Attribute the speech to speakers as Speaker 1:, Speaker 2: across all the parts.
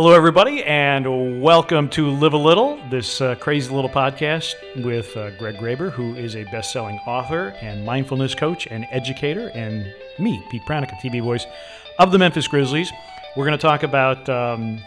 Speaker 1: Hello, everybody, and welcome to Live a Little, this uh, crazy little podcast with uh, Greg Graber, who is a best selling author and mindfulness coach and educator, and me, Pete Pranica, TV voice of the Memphis Grizzlies. We're going to talk about um,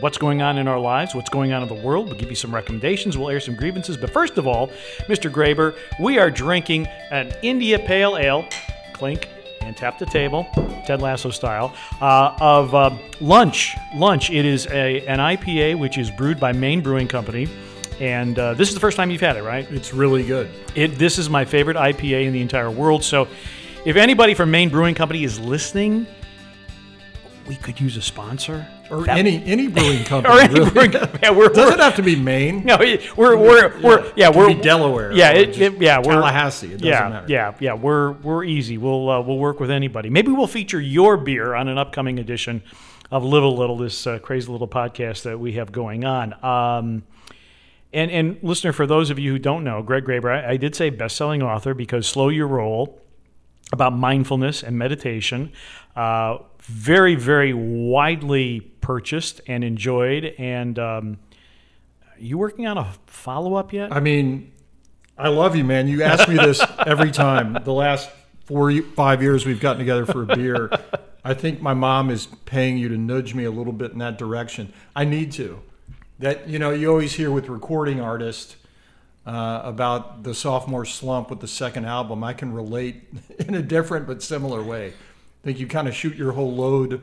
Speaker 1: what's going on in our lives, what's going on in the world. We'll give you some recommendations, we'll air some grievances. But first of all, Mr. Graber, we are drinking an India Pale Ale, clink, and tap the table, Ted Lasso style, uh, of uh, Lunch. Lunch. It is a an IPA which is brewed by Maine Brewing Company, and uh, this is the first time you've had it, right?
Speaker 2: It's really good.
Speaker 1: It. This is my favorite IPA in the entire world. So, if anybody from Maine Brewing Company is listening, we could use a sponsor.
Speaker 2: Or
Speaker 1: That-
Speaker 2: any any brewing company.
Speaker 1: or any
Speaker 2: really.
Speaker 1: brewing company. Yeah, we're,
Speaker 2: Doesn't
Speaker 1: we're,
Speaker 2: have to be Maine.
Speaker 1: no, we're we're we're yeah, we're
Speaker 2: be Delaware.
Speaker 1: Yeah, it, it- yeah, we're
Speaker 2: Tallahassee. It doesn't
Speaker 1: yeah,
Speaker 2: matter.
Speaker 1: yeah, yeah. We're we're easy. We'll uh, we'll work with anybody. Maybe we'll feature your beer on an upcoming edition of Little Little, this uh, crazy little podcast that we have going on. Um, and and listener, for those of you who don't know, Greg Graber, I, I did say best-selling author because Slow Your Roll about mindfulness and meditation. Uh, very, very widely purchased and enjoyed. And um, you working on a follow-up yet?
Speaker 2: I mean, I love you, man. You ask me this every time. The last four, five years we've gotten together for a beer. I think my mom is paying you to nudge me a little bit in that direction. I need to. That you know, you always hear with recording artists uh, about the sophomore slump with the second album. I can relate in a different but similar way. Think you kind of shoot your whole load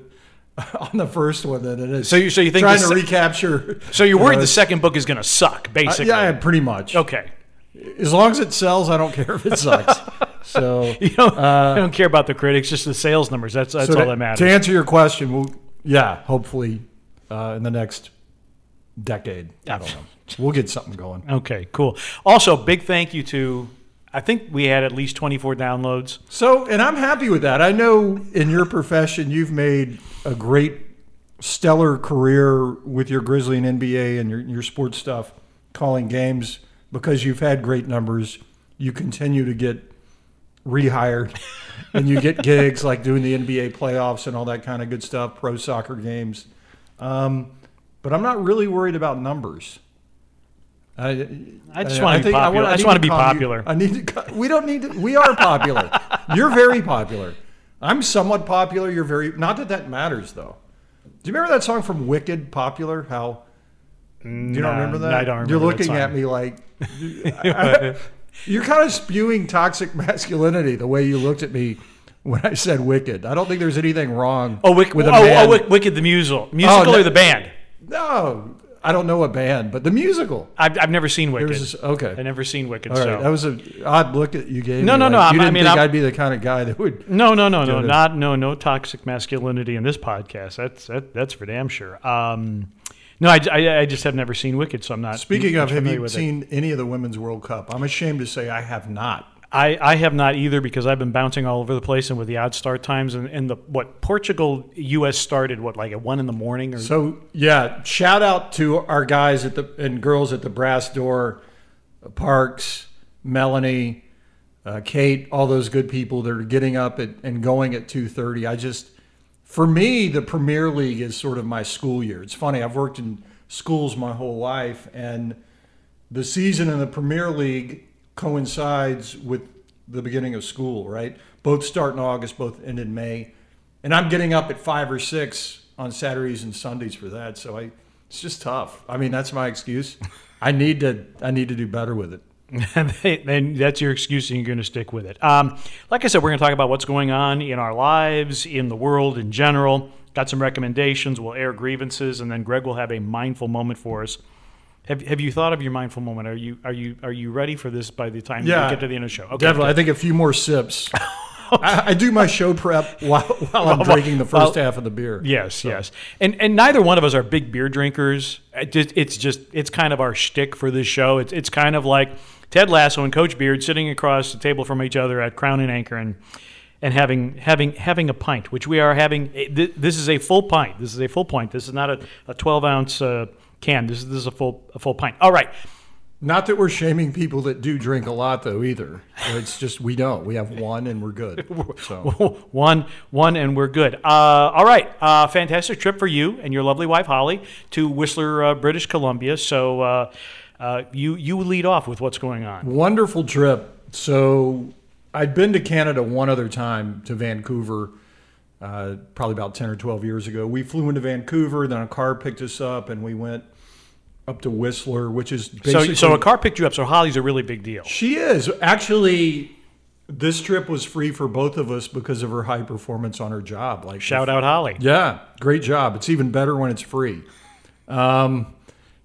Speaker 2: on the first one, and it's
Speaker 1: So you- so you think
Speaker 2: trying to
Speaker 1: se-
Speaker 2: recapture.
Speaker 1: so you're
Speaker 2: you
Speaker 1: worried
Speaker 2: know,
Speaker 1: the second book is going to suck,
Speaker 2: uh,
Speaker 1: basically?
Speaker 2: yeah, pretty much.
Speaker 1: Okay.
Speaker 2: As long as it sells, I don't care if it sucks. so,
Speaker 1: You don't, I don't care about the critics, just the sales numbers. That's that's
Speaker 2: Uh, so
Speaker 1: all
Speaker 2: to,
Speaker 1: that matters.
Speaker 2: to answer your question, we'll, yeah, hopefully uh, in the next decade. I don't know. We'll get something going.
Speaker 1: okay, cool. Also, big thank you to. I think we had at least 24 downloads.
Speaker 2: So, and I'm happy with that. I know in your profession, you've made a great, stellar career with your Grizzly and NBA and your, your sports stuff, calling games because you've had great numbers. You continue to get rehired and you get gigs like doing the NBA playoffs and all that kind of good stuff, pro soccer games. Um, but I'm not really worried about numbers. I,
Speaker 1: I just wanna be popular. I just
Speaker 2: need
Speaker 1: wanna be
Speaker 2: calm you-
Speaker 1: popular.
Speaker 2: I need to. We don't need to. We are popular. You're very popular. I'm somewhat popular. You're very. Not that that matters though. Do you remember that song from Wicked? Popular. How? Do you
Speaker 1: No,
Speaker 2: not remember that?
Speaker 1: I don't
Speaker 2: You're
Speaker 1: remember that
Speaker 2: looking at me like. I- you're kind of spewing toxic masculinity the way you looked at me when I said Wicked. I don't think there's anything wrong.
Speaker 1: Oh, Wick,
Speaker 2: with a
Speaker 1: oh, oh
Speaker 2: man.
Speaker 1: oh, Wicked the musical, oh, musical
Speaker 2: no-
Speaker 1: or the band?
Speaker 2: No, I don't know a band, but the musical.
Speaker 1: I've, I've never seen Wicked.
Speaker 2: This, okay.
Speaker 1: I've never seen Wicked.
Speaker 2: All right,
Speaker 1: so
Speaker 2: that was an odd look that you gave.
Speaker 1: No,
Speaker 2: me.
Speaker 1: no, no,
Speaker 2: Like, You
Speaker 1: I
Speaker 2: didn't
Speaker 1: mean,
Speaker 2: think i would be the kind of guy that would.
Speaker 1: No, no, no, no,
Speaker 2: to-
Speaker 1: not no, no toxic masculinity in this podcast. That's that, that's for damn sure. Um, no, I, I, I just have never seen Wicked, so I'm not.
Speaker 2: Speaking of, have you
Speaker 1: with it.
Speaker 2: seen any of the Women's World Cup? I'm ashamed to say I have not.
Speaker 1: I, I have not either because I've been bouncing all over the place and with the odd start times and, and the what Portugal U.S. started what like at one in the morning or
Speaker 2: So yeah, shout out to our guys at the and girls at the Brass Door, Parks, Melanie, uh, Kate, all those good people that are getting up at, and going at two thirty. I just, for me, the Premier League is sort of my school year. It's funny. I've worked in schools my whole life, and the season in the Premier League coincides with the beginning of school. Right, both start in August, both end in May, and I'm getting up at five or six on Saturdays and Sundays for that. So I, it's just tough. I mean, that's my excuse. I need to, I need to do better with it.
Speaker 1: then that's your excuse and you're going to stick with it. Um, like I said, we're going to talk about what's going on in our lives, in the world in general. Got some recommendations. We'll air grievances, and then Greg will have a mindful moment for us. Have, have you thought of your mindful moment? Are you are you are you ready for this by the time
Speaker 2: Yeah,
Speaker 1: we get to the end of the show? Okay,
Speaker 2: Definitely. I think a few more sips. I, I do my show prep while, while I'm drinking the first
Speaker 1: well,
Speaker 2: half of the beer.
Speaker 1: Yes, yes, and and neither one of us are big beer drinkers. It just, it's just it's kind of our shtick for this show. It's it's kind of like Ted Lasso and Coach Beard sitting across the table from each other at Crown and Anchor and and having having having a pint, which we are having. This is a full pint. This is a full pint. This is not a, a twelve ounce uh, can. This is this is a full a full pint. All right.
Speaker 2: Not that we're shaming people that do drink a lot, though. Either it's just we don't. We have one, and we're good. So
Speaker 1: one, one, and we're good. Uh, all right, uh, fantastic trip for you and your lovely wife Holly to Whistler, uh, British Columbia. So uh, uh, you you lead off with what's going on.
Speaker 2: wonderful trip. So I'd been to Canada one other time to Vancouver, uh, probably about ten or twelve years ago. We flew into Vancouver, then a car picked us up, and we went up to Whistler, which is
Speaker 1: So
Speaker 2: basically
Speaker 1: so a car picked you up. So Holly's a really big deal.
Speaker 2: She is actually. This trip was free for both of us because of her high performance on her job. Like
Speaker 1: Shout out Holly.
Speaker 2: Yeah, great job. It's even better when it's free. Um,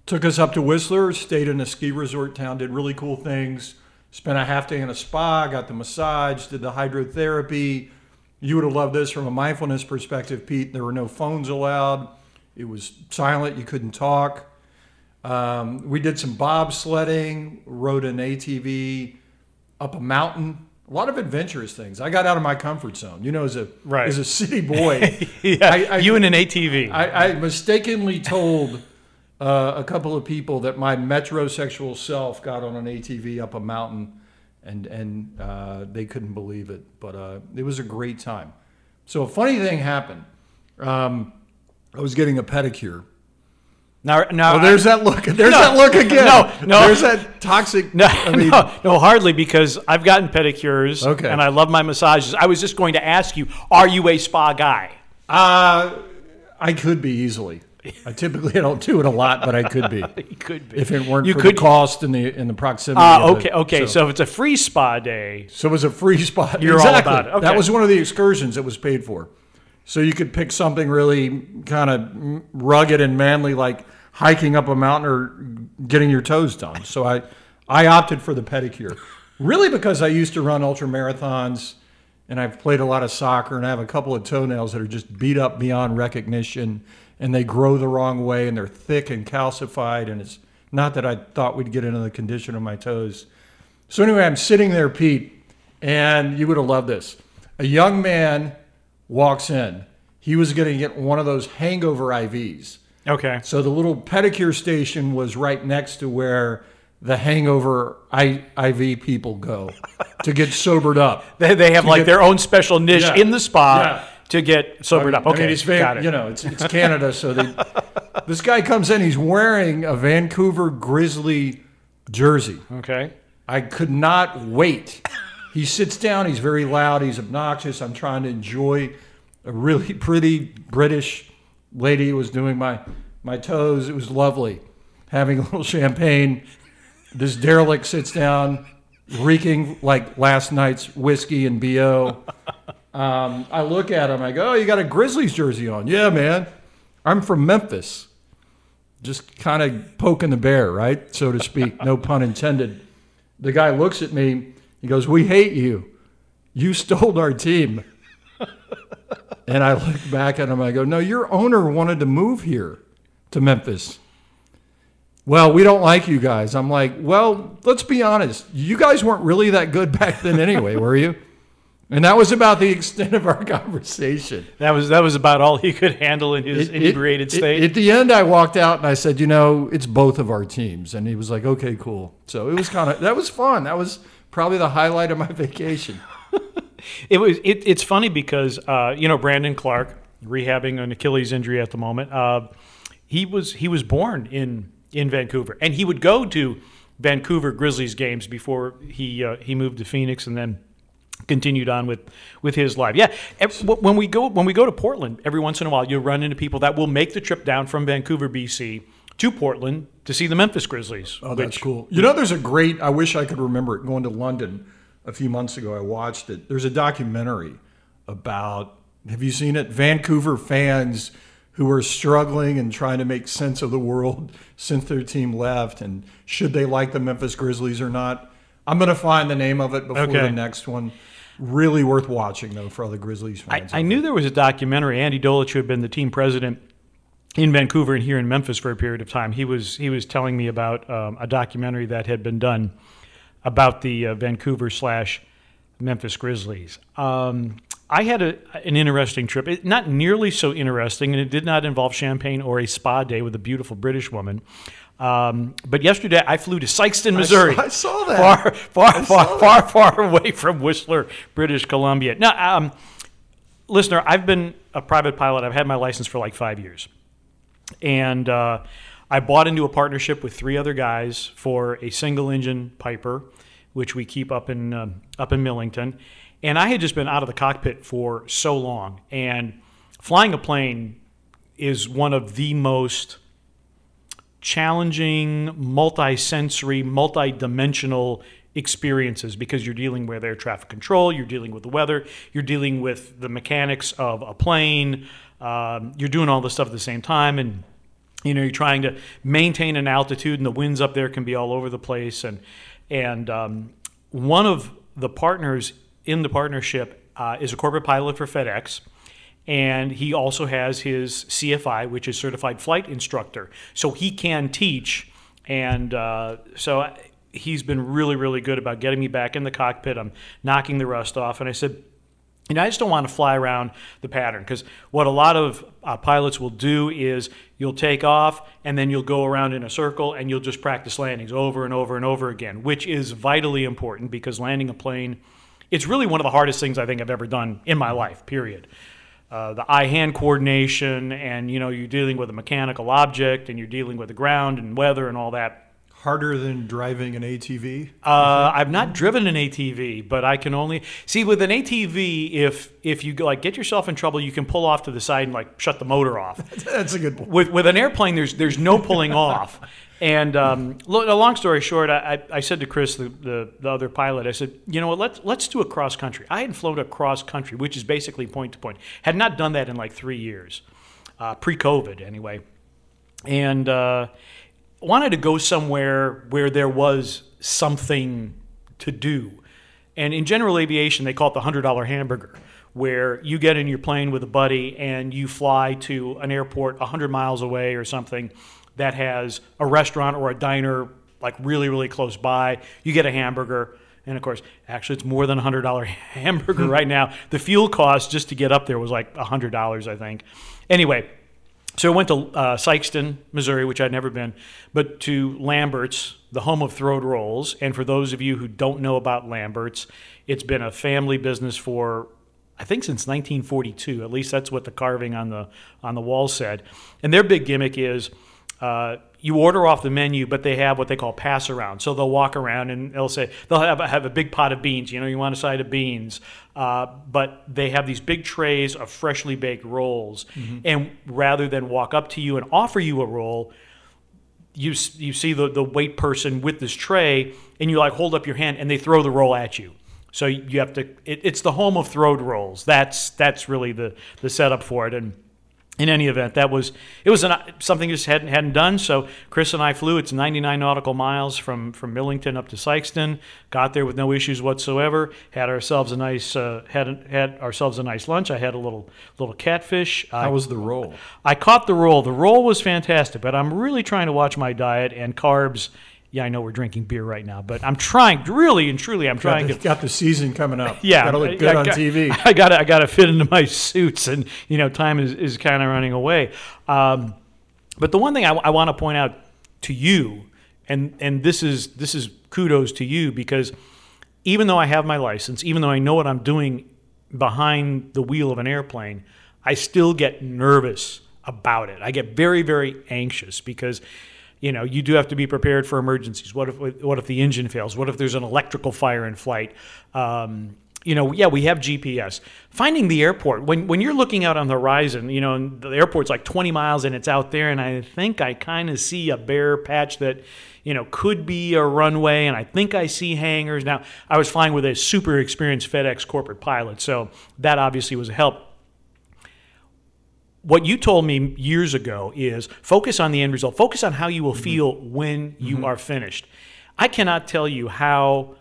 Speaker 2: took us up to Whistler, stayed in a ski resort town, did really cool things. Spent a half day in a spa, got the massage, did the hydrotherapy. You would have loved this from a mindfulness perspective, Pete. There were no phones allowed. It was silent. You couldn't talk. Um, we did some bobsledding, rode an ATV up a mountain. A lot of adventurous things. I got out of my comfort zone. You know, as a
Speaker 1: Right.
Speaker 2: as a city boy,
Speaker 1: yeah,
Speaker 2: I- I-
Speaker 1: you and an ATV.
Speaker 2: I, I mistakenly told uh, a couple of people that my metrosexual self got on an ATV up a mountain, and and uh, they couldn't believe it. But uh, it was a great time. So a funny thing happened. Um, I was getting a pedicure.
Speaker 1: Now, now
Speaker 2: Oh, there's that look. There's
Speaker 1: No.
Speaker 2: that look again.
Speaker 1: No, no.
Speaker 2: There's that toxic.
Speaker 1: No,
Speaker 2: I mean,
Speaker 1: no, no, hardly because I've gotten pedicures
Speaker 2: Okay.
Speaker 1: and I love my massages. I was just going to ask you, are you a spa guy?
Speaker 2: uh, I could be easily. I typically don't do it a lot, but I could be
Speaker 1: You could be.
Speaker 2: if it weren't
Speaker 1: you
Speaker 2: for
Speaker 1: could.
Speaker 2: the cost and the and the proximity.
Speaker 1: Ah, okay, okay. So. if it's a free spa day,
Speaker 2: So it was a free spa.
Speaker 1: You're all about it. Okay.
Speaker 2: That was one of the excursions that was paid for. So you could pick something really kind of rugged and manly, like hiking up a mountain or getting your toes done. So I, I opted for the pedicure, really because I used to run ultra marathons, and I've played a lot of soccer, and I have a couple of toenails that are just beat up beyond recognition, and they grow the wrong way, and they're thick and calcified, and it's not that I thought we'd get into the condition of my toes. So anyway, I'm sitting there, Pete, and you would have loved this. A young man walks in. He was going to get one of those hangover IVs.
Speaker 1: okay.
Speaker 2: So the little pedicure station was right next to where the hangover I, IV people go to get sobered up.
Speaker 1: They, they have like
Speaker 2: get-
Speaker 1: their own special niche
Speaker 2: Yeah.
Speaker 1: in the spa
Speaker 2: Yeah.
Speaker 1: to get sobered up.
Speaker 2: I
Speaker 1: Okay,
Speaker 2: mean, it's Van-
Speaker 1: got it.
Speaker 2: You know, it's, it's Canada, so they, this guy comes in. He's wearing a Vancouver Grizzly jersey.
Speaker 1: okay.
Speaker 2: I could not wait. He sits down. He's very loud. He's obnoxious. I'm trying to enjoy a really pretty British lady was doing my my toes. It was lovely, having a little champagne. This derelict sits down, reeking like last night's whiskey and bo. Um, I look at him. I go, "Oh, you got a Grizzlies jersey on? Yeah, man. I'm from Memphis." Just kind of poking the bear, right, so to speak. No pun intended the guy looks at me. He goes, "We hate you. You stole our team." and I look back at him. I go, "No, your owner wanted to move here to Memphis." Well, we don't like you guys. I'm like, "Well, let's be honest. You guys weren't really that good back then anyway, were you?" And that was about the extent of our conversation.
Speaker 1: That was that was about all he could handle in his
Speaker 2: It- it-
Speaker 1: inebriated
Speaker 2: it-
Speaker 1: state.
Speaker 2: At the end, I walked out and I said, "You know, it's both of our teams." And he was like, "Okay, cool." So it was kind of that was fun. That was probably the highlight of my vacation.
Speaker 1: It was. It, it's funny because uh, you know Brandon Clark rehabbing an Achilles injury at the moment. Uh, he was he was born in in Vancouver, and he would go to Vancouver Grizzlies games before he uh, he moved to Phoenix, and then continued on with with his life. Yeah, when we go when we go to Portland, every once in a while you'll run into people that will make the trip down from Vancouver, BC, to Portland to see the Memphis Grizzlies.
Speaker 2: Oh, that's cool. You know, there's a great. I wish I could remember it. Going to London a few months ago, I watched it. There's a documentary about. Have you seen it? Vancouver fans who are struggling and trying to make sense of the world since their team left, and should they like the Memphis Grizzlies or not? I'm going to find the name of it before
Speaker 1: Okay.
Speaker 2: the next one. Really worth watching though for all the Grizzlies
Speaker 1: I,
Speaker 2: fans.
Speaker 1: I knew there was a documentary. Andy Dolich, who had been the team president in Vancouver and here in Memphis for a period of time, he was he was telling me about um, a documentary that had been done about the uh, Vancouver slash Memphis Grizzlies. Um, I had a, an interesting trip. It, not nearly so interesting, and it did not involve champagne or a spa day with a beautiful British woman. Um, but yesterday I flew to Sikeston, Missouri.
Speaker 2: I saw that.
Speaker 1: Far, far,
Speaker 2: I
Speaker 1: far, far, far away from Whistler, British Columbia. Now, um, listener, I've been a private pilot. I've had my license for like five years, and uh, I bought into a partnership with three other guys for a single engine Piper, which we keep up in uh, up in Millington. And I had just been out of the cockpit for so long, and flying a plane is one of the most challenging, multi-sensory, multi-dimensional experiences because you're dealing with air traffic control, you're dealing with the weather, you're dealing with the mechanics of a plane, um, you're doing all this stuff at the same time, and you know you're trying to maintain an altitude, and the winds up there can be all over the place, and and um, one of the partners in the partnership uh, is a corporate pilot for FedEx and he also has his CFI, which is Certified Flight Instructor. So he can teach, and uh, so he's been really, really good about getting me back in the cockpit. I'm knocking the rust off, and I said. Know, I just don't want to fly around the pattern because what a lot of uh, pilots will do is you'll take off and then you'll go around in a circle and you'll just practice landings over and over and over again, which is vitally important because landing a plane, it's really one of the hardest things I think I've ever done in my life, period. Uh, the eye-hand coordination, and you know you're dealing with a mechanical object, and you're dealing with the ground and weather and all that.
Speaker 2: Harder than driving an ATV.
Speaker 1: Uh, I've not driven an ATV, but I can only see with an ATV. If if you like get yourself in trouble, you can pull off to the side and like shut the motor off.
Speaker 2: That's a good point.
Speaker 1: With with an airplane, there's there's no pulling off. And um, a long story short, I, I said to Chris, the, the, the other pilot, I said, you know what, let's let's do a cross country. I hadn't flown a cross country, which is basically point to point. Had not done that in like three years, uh, pre-COVID anyway, and uh, wanted to go somewhere where there was something to do. And in general aviation, they call it the hundred dollar hamburger, where you get in your plane with a buddy and you fly to an airport hundred miles away or something that has a restaurant or a diner like really really close by. You get a hamburger. And of course, actually, it's more than a hundred dollar hamburger right now. The fuel cost just to get up there was like a hundred dollars, I think. Anyway, so I went to uh, Sikeston, Missouri, which I'd never been, but to Lambert's, the home of throwed rolls. And for those of you who don't know about Lambert's, it's been a family business for I think since 1942. At least that's what the carving on the on the wall said. And their big gimmick is. Uh, you order off the menu, but they have what they call pass around. So they'll walk around and they'll say they'll have have a big pot of beans. You know, you want a side of beans, uh, but they have these big trays of freshly baked rolls. And rather than walk up to you and offer you a roll, you you see the the wait person with this tray, and you like hold up your hand, and they throw the roll at you. So you have to. It, it's the home of throwed rolls. That's that's really the the setup for it. And in any event, that was it was an, something just hadn't hadn't done. So Chris and I flew. It's 99 nautical miles from from Millington up to Sikeston. Got there with no issues whatsoever. Had ourselves a nice uh, had had ourselves a nice lunch. I had a little little catfish. I
Speaker 2: How was the roll?
Speaker 1: I caught the roll. The roll was fantastic, but I'm really trying to watch my diet and carbs. Yeah, I know we're drinking beer right now, but I'm trying really and truly. I'm trying
Speaker 2: Got
Speaker 1: to
Speaker 2: got the season coming up.
Speaker 1: yeah,
Speaker 2: got to look good
Speaker 1: I
Speaker 2: on
Speaker 1: got-
Speaker 2: TV.
Speaker 1: I got to I got to fit into my suits, and you know, time is, is kind of running away. Um, but the one thing I, I want to point out to you, and and this is this is kudos to you because even though I have my license, even though I know what I'm doing behind the wheel of an airplane, I still get nervous about it. I get very very anxious because you know you do have to be prepared for emergencies. What if what if the engine fails? What if there's an electrical fire in flight? Um, you know yeah we have gps finding the airport when when you're looking out on the horizon you know the airport's like 20 miles and it's out there and i think i kind of see a bare patch that you know could be a runway and i think i see hangars. Now i was flying with a super experienced fedex corporate pilot so that obviously was a help what you told me years ago is focus on the end result. Focus on how you will mm-hmm. feel when you mm-hmm. are finished. I cannot tell you how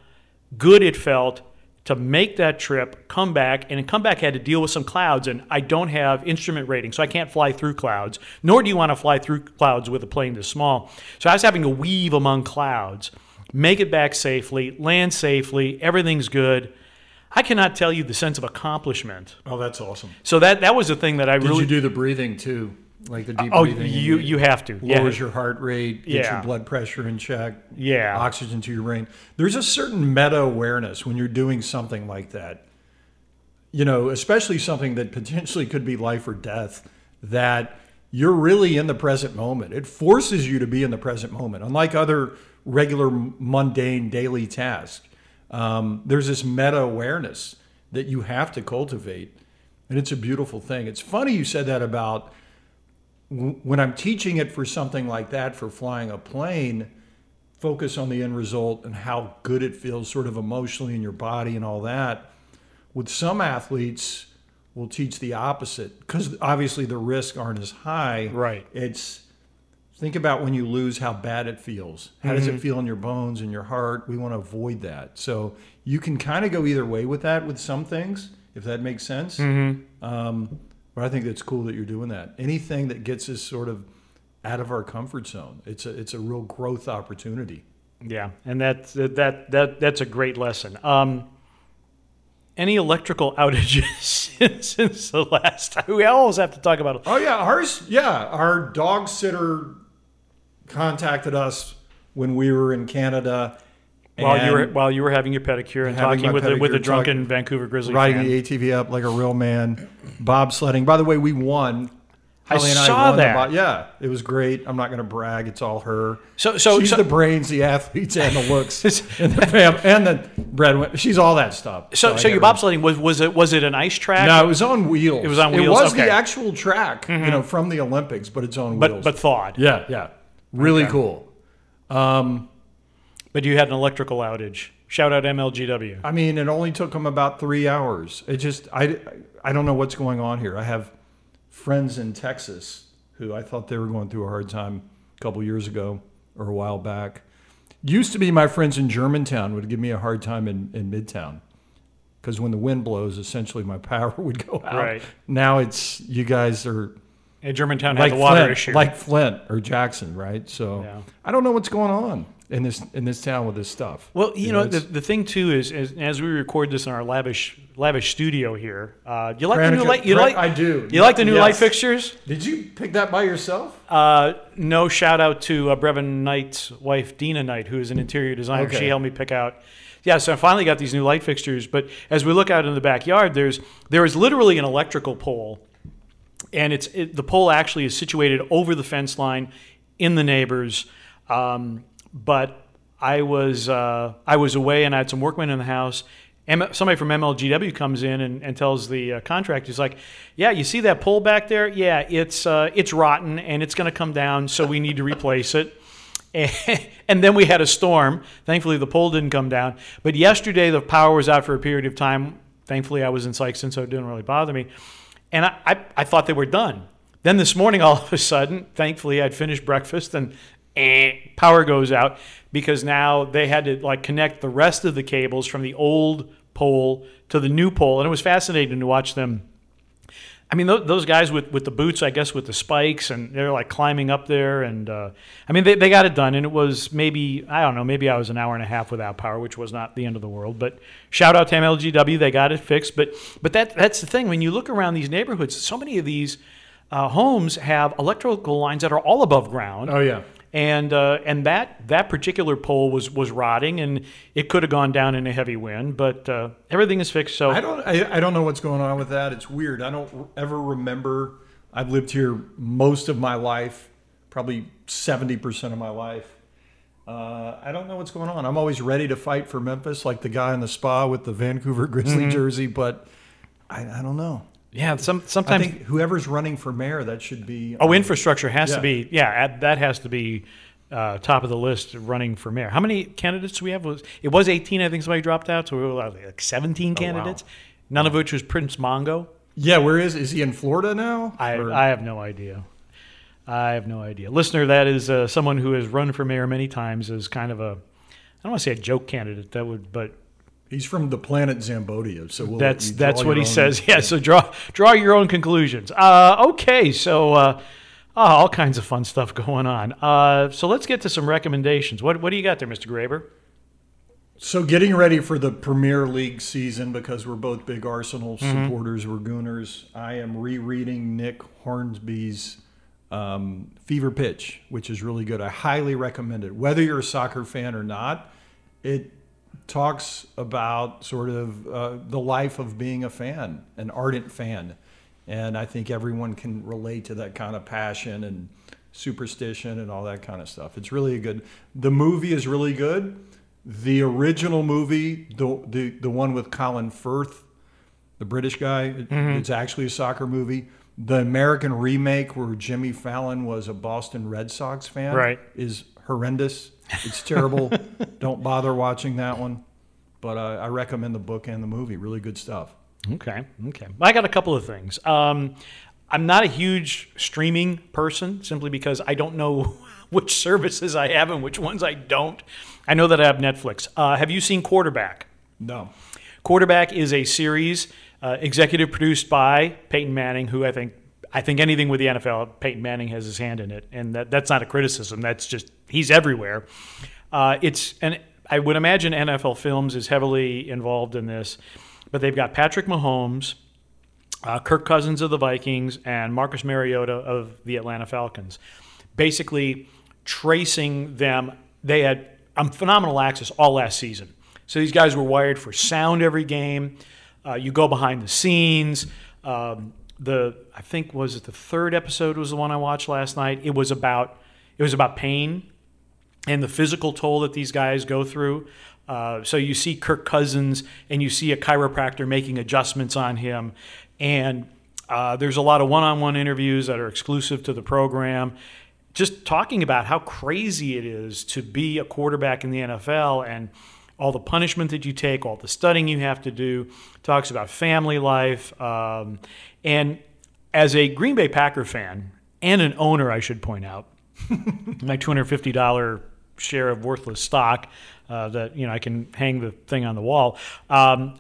Speaker 1: good it felt to make that trip, come back, and come back had to deal with some clouds, and I don't have instrument rating, so I can't fly through clouds. Nor do you want to fly through clouds with a plane this small. So I was having to weave among clouds, make it back safely, land safely, everything's good. I cannot tell you the sense of accomplishment.
Speaker 2: Oh, that's awesome.
Speaker 1: So that that was the thing that I
Speaker 2: Did
Speaker 1: really
Speaker 2: you do the breathing too? like the deep breathing.
Speaker 1: Oh,
Speaker 2: breathing.
Speaker 1: you you have to. Yeah.
Speaker 2: lowers your heart rate, gets
Speaker 1: Yeah.
Speaker 2: your blood pressure in check,
Speaker 1: Yeah.
Speaker 2: oxygen to your brain. There's a certain meta awareness when you're doing something like that. You know, especially something that potentially could be life or death, that you're really in the present moment. It forces you to be in the present moment. Unlike other regular mundane daily tasks, um, there's this meta awareness that you have to cultivate. And it's a beautiful thing. It's funny you said that about w- when I'm teaching it for something like that, for flying a plane, focus on the end result and how good it feels, sort of emotionally in your body and all that. With some athletes, we'll teach the opposite because obviously the risks aren't as high.
Speaker 1: Right.
Speaker 2: It's think about when you lose how bad it feels. How does it feel in your bones and your heart? We want to avoid that. So you can kind of go either way with that with some things, if that makes sense. Um, but I think that's cool that you're doing that. Anything that gets us sort of out of our comfort zone, it's a it's a real growth opportunity.
Speaker 1: Yeah, and that's that that that's a great lesson. Um, any electrical outages since the last time? We always have to talk about it.
Speaker 2: Oh yeah, ours. Yeah, our dog sitter contacted us when we were in Canada.
Speaker 1: While you were while you were having your pedicure and talking with the, with the
Speaker 2: pedicure,
Speaker 1: drunken Vancouver Grizzly
Speaker 2: riding
Speaker 1: fan.
Speaker 2: the ATV up like a real man, bobsledding. By the way, we won.
Speaker 1: I
Speaker 2: Holly and
Speaker 1: saw
Speaker 2: the
Speaker 1: that.
Speaker 2: bo- yeah, it was great. I'm not going to brag. It's all her.
Speaker 1: So so,
Speaker 2: she's
Speaker 1: so
Speaker 2: the brains, the athletes, and the looks, and the fam, and the breadwinner. She's all that stuff.
Speaker 1: so,
Speaker 2: I
Speaker 1: so your bobsledding was was it was it an ice track?
Speaker 2: No, it was on wheels.
Speaker 1: It was on wheels.
Speaker 2: It was
Speaker 1: okay.
Speaker 2: the actual track, you mm-hmm. know, from the Olympics, but it's on
Speaker 1: but
Speaker 2: wheels.
Speaker 1: but thawed.
Speaker 2: yeah, yeah, really
Speaker 1: Okay.
Speaker 2: cool. Um,
Speaker 1: But you had an electrical outage. Shout out MLGW.
Speaker 2: I mean, it only took them about three hours. It just, I, I don't know what's going on here. I have friends in Texas who I thought they were going through a hard time a couple years ago or a while back. Used to be my friends in Germantown would give me a hard time in, in Midtown because when the wind blows, essentially my power would go out.
Speaker 1: Right.
Speaker 2: Now it's you guys are
Speaker 1: And Germantown
Speaker 2: like
Speaker 1: had the water
Speaker 2: Flint,
Speaker 1: issue.
Speaker 2: like Flint or Jackson, right? So
Speaker 1: Yeah.
Speaker 2: I don't know what's going on in this in this town with this stuff.
Speaker 1: Well, you, know, the, the thing too is, is as we record this in our lavish lavish studio here, uh, you like the new light. You like
Speaker 2: I do.
Speaker 1: You like the new
Speaker 2: Yes.
Speaker 1: light fixtures?
Speaker 2: Did you pick that by yourself?
Speaker 1: Uh, no shout out to uh, Brevin Knight's wife, Dina Knight, who is an interior designer.
Speaker 2: Okay.
Speaker 1: She helped me pick out. Yeah, so I finally got these new light fixtures. But as we look out in the backyard, there's there is literally an electrical pole, and it's it, the pole actually is situated over the fence line in the neighbors. Um, but I was uh, I was away and I had some workmen in the house. M- somebody from MLGW comes in and, and tells the uh, contractor, he's like, "Yeah, you see that pole back there? Yeah, it's uh, it's rotten and it's going to come down, so we need to replace it." And then we had a storm. Thankfully, the pole didn't come down. But yesterday, the power was out for a period of time. Thankfully, I was in Sikeston, so it didn't really bother me. And I, I, I thought they were done. Then this morning, all of a sudden, thankfully, I'd finished breakfast and eh, power goes out because now they had to like connect the rest of the cables from the old pole to the new pole. And it was fascinating to watch them I mean, those, guys with, with the boots, I guess, with the spikes, and they're like climbing up there. And uh, I mean, they, they got it done. And it was maybe, I don't know, maybe I was an hour and a half without power, which was not the end of the world. But shout out to MLGW, they got it fixed. But but that that's the thing. When you look around these neighborhoods, so many of these uh, homes have electrical lines that are all above ground
Speaker 2: Oh yeah.
Speaker 1: And uh, and that that particular pole was was rotting, and it could have gone down in a heavy wind, but uh, everything is fixed. So
Speaker 2: I don't. I, I don't know what's going on with that. It's weird. I don't ever remember. I've lived here most of my life, probably seventy percent of my life. Uh, I don't know what's going on. I'm always ready to fight for Memphis, like the guy in the spa with the Vancouver Grizzly
Speaker 1: Mm-hmm.
Speaker 2: jersey, but I, I don't know.
Speaker 1: Yeah, some
Speaker 2: I
Speaker 1: sometimes
Speaker 2: think whoever's running for mayor, that should be.
Speaker 1: oh, infrastructure has
Speaker 2: Yeah.
Speaker 1: to be yeah at- that has to be. Uh, top of the list running for mayor. How many candidates do we have? Was it was 18? I think somebody dropped out, so we were like 17 candidates. None of which was Prince Mongo.
Speaker 2: Yeah, where is is he in Florida now?
Speaker 1: I,
Speaker 2: Or-
Speaker 1: I have no idea. I have no idea. Listener, that is uh, someone who has run for mayor many times as kind of a, I don't want to say a joke candidate. That would, but
Speaker 2: he's from the planet Zambodia, so we'll
Speaker 1: that's that's what he says. Yeah. So draw draw your own conclusions. Uh, okay. So uh, oh, all kinds of fun stuff going on. Uh, so let's get to some recommendations. What what do you got there, Mr. Graber?
Speaker 2: So getting ready for the Premier League season because we're both big Arsenal
Speaker 1: Mm-hmm.
Speaker 2: supporters, we're Gooners. I am rereading Nick Hornby's um, Fever Pitch, which is really good. I highly recommend it. Whether you're a soccer fan or not, it talks about sort of uh, the life of being a fan, an ardent fan. And I think everyone can relate to that kind of passion and superstition and all that kind of stuff. It's really a good. The movie is really good. The original movie, the the, the one with Colin Firth, the British guy,
Speaker 1: Mm-hmm.
Speaker 2: it's actually a soccer movie. The American remake, where Jimmy Fallon was a Boston Red Sox fan,
Speaker 1: Right.
Speaker 2: is horrendous. It's terrible. Don't bother watching that one. But uh, I recommend the book and the movie. Really good stuff.
Speaker 1: Okay, okay. I got a couple of things. Um, I'm not a huge streaming person simply because I don't know which services I have and which ones I don't. I know that I have Netflix. Uh, have you seen Quarterback?
Speaker 2: No.
Speaker 1: Quarterback is a series uh, executive produced by Peyton Manning, who I think I think anything with the NFL, Peyton Manning has his hand in it, and that, that's not a criticism. That's just he's everywhere. Uh, it's and I would imagine NFL Films is heavily involved in this, but they've got Patrick Mahomes, uh, Kirk Cousins of the Vikings, and Marcus Mariota of the Atlanta Falcons, basically tracing them. They had um, phenomenal access all last season. So these guys were wired for sound every game. Uh, you go behind the scenes. Um, the I think was it the third episode was the one I watched last night. It was about it was about pain and the physical toll that these guys go through. Uh, so you see Kirk Cousins and you see a chiropractor making adjustments on him, and uh, there's a lot of one-on-one interviews that are exclusive to the program, just talking about how crazy it is to be a quarterback in the NFL and all the punishment that you take, all the studying you have to do. Talks about family life, um, and as a Green Bay Packer fan and an owner, I should point out, my two hundred fifty dollar share of worthless stock uh, that you know I can hang the thing on the wall. Um,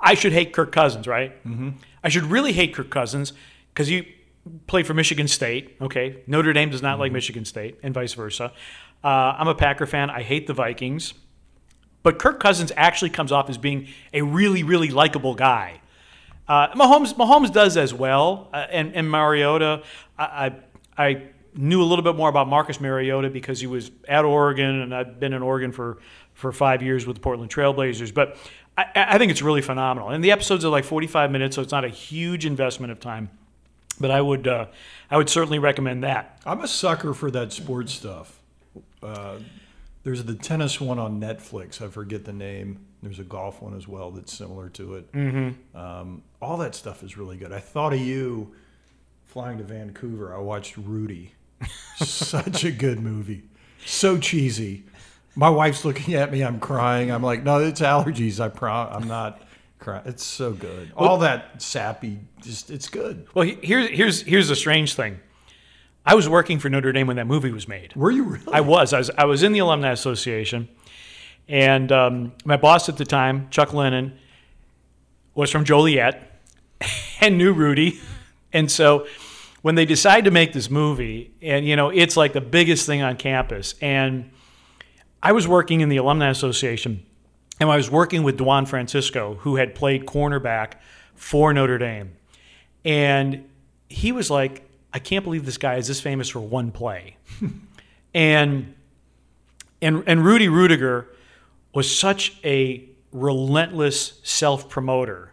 Speaker 1: I should hate Kirk Cousins, right? Mm-hmm. I should really hate Kirk Cousins because you played for Michigan State. Okay, Notre Dame does not like Michigan State, and vice versa. Uh, I'm a Packer fan. I hate the Vikings, but Kirk Cousins actually comes off as being a really, really likable guy. Uh, Mahomes, Mahomes does as well, uh, and, and Mariota. I, I, I knew a little bit more about Marcus Mariota because he was at Oregon, and I've been in Oregon for, for five years with the Portland Trailblazers. But I, think it's really phenomenal. And the episodes are like 45 minutes, so it's not a huge investment of time. But I would, uh, I would certainly recommend that.
Speaker 2: I'm a sucker for that sports stuff. Uh, there's the tennis one on Netflix. I forget the name. There's a golf one as well that's similar to it. Mm-hmm. Um, all that stuff is really good. I thought of you flying to Vancouver. I watched Rudy. Such a good movie. So cheesy. My wife's looking at me. I'm crying. I'm like, no, it's allergies. I pro- I'm not crying. It's so good. All that sappy, just it's good.
Speaker 1: Well, here's, here's, here's the strange thing. I was working for Notre Dame when that movie was made.
Speaker 2: Were you really?
Speaker 1: I was. I was. I was in the alumni association, and um, my boss at the time, Chuck Lennon, was from Joliet and knew Rudy, and so when they decided to make this movie, and you know, it's like the biggest thing on campus, and I was working in the alumni association, and I was working with Juan Francisco, who had played cornerback for Notre Dame, and he was like, "I can't believe this guy is this famous for one play," and and and Rudy Ruettiger was such a relentless self promoter,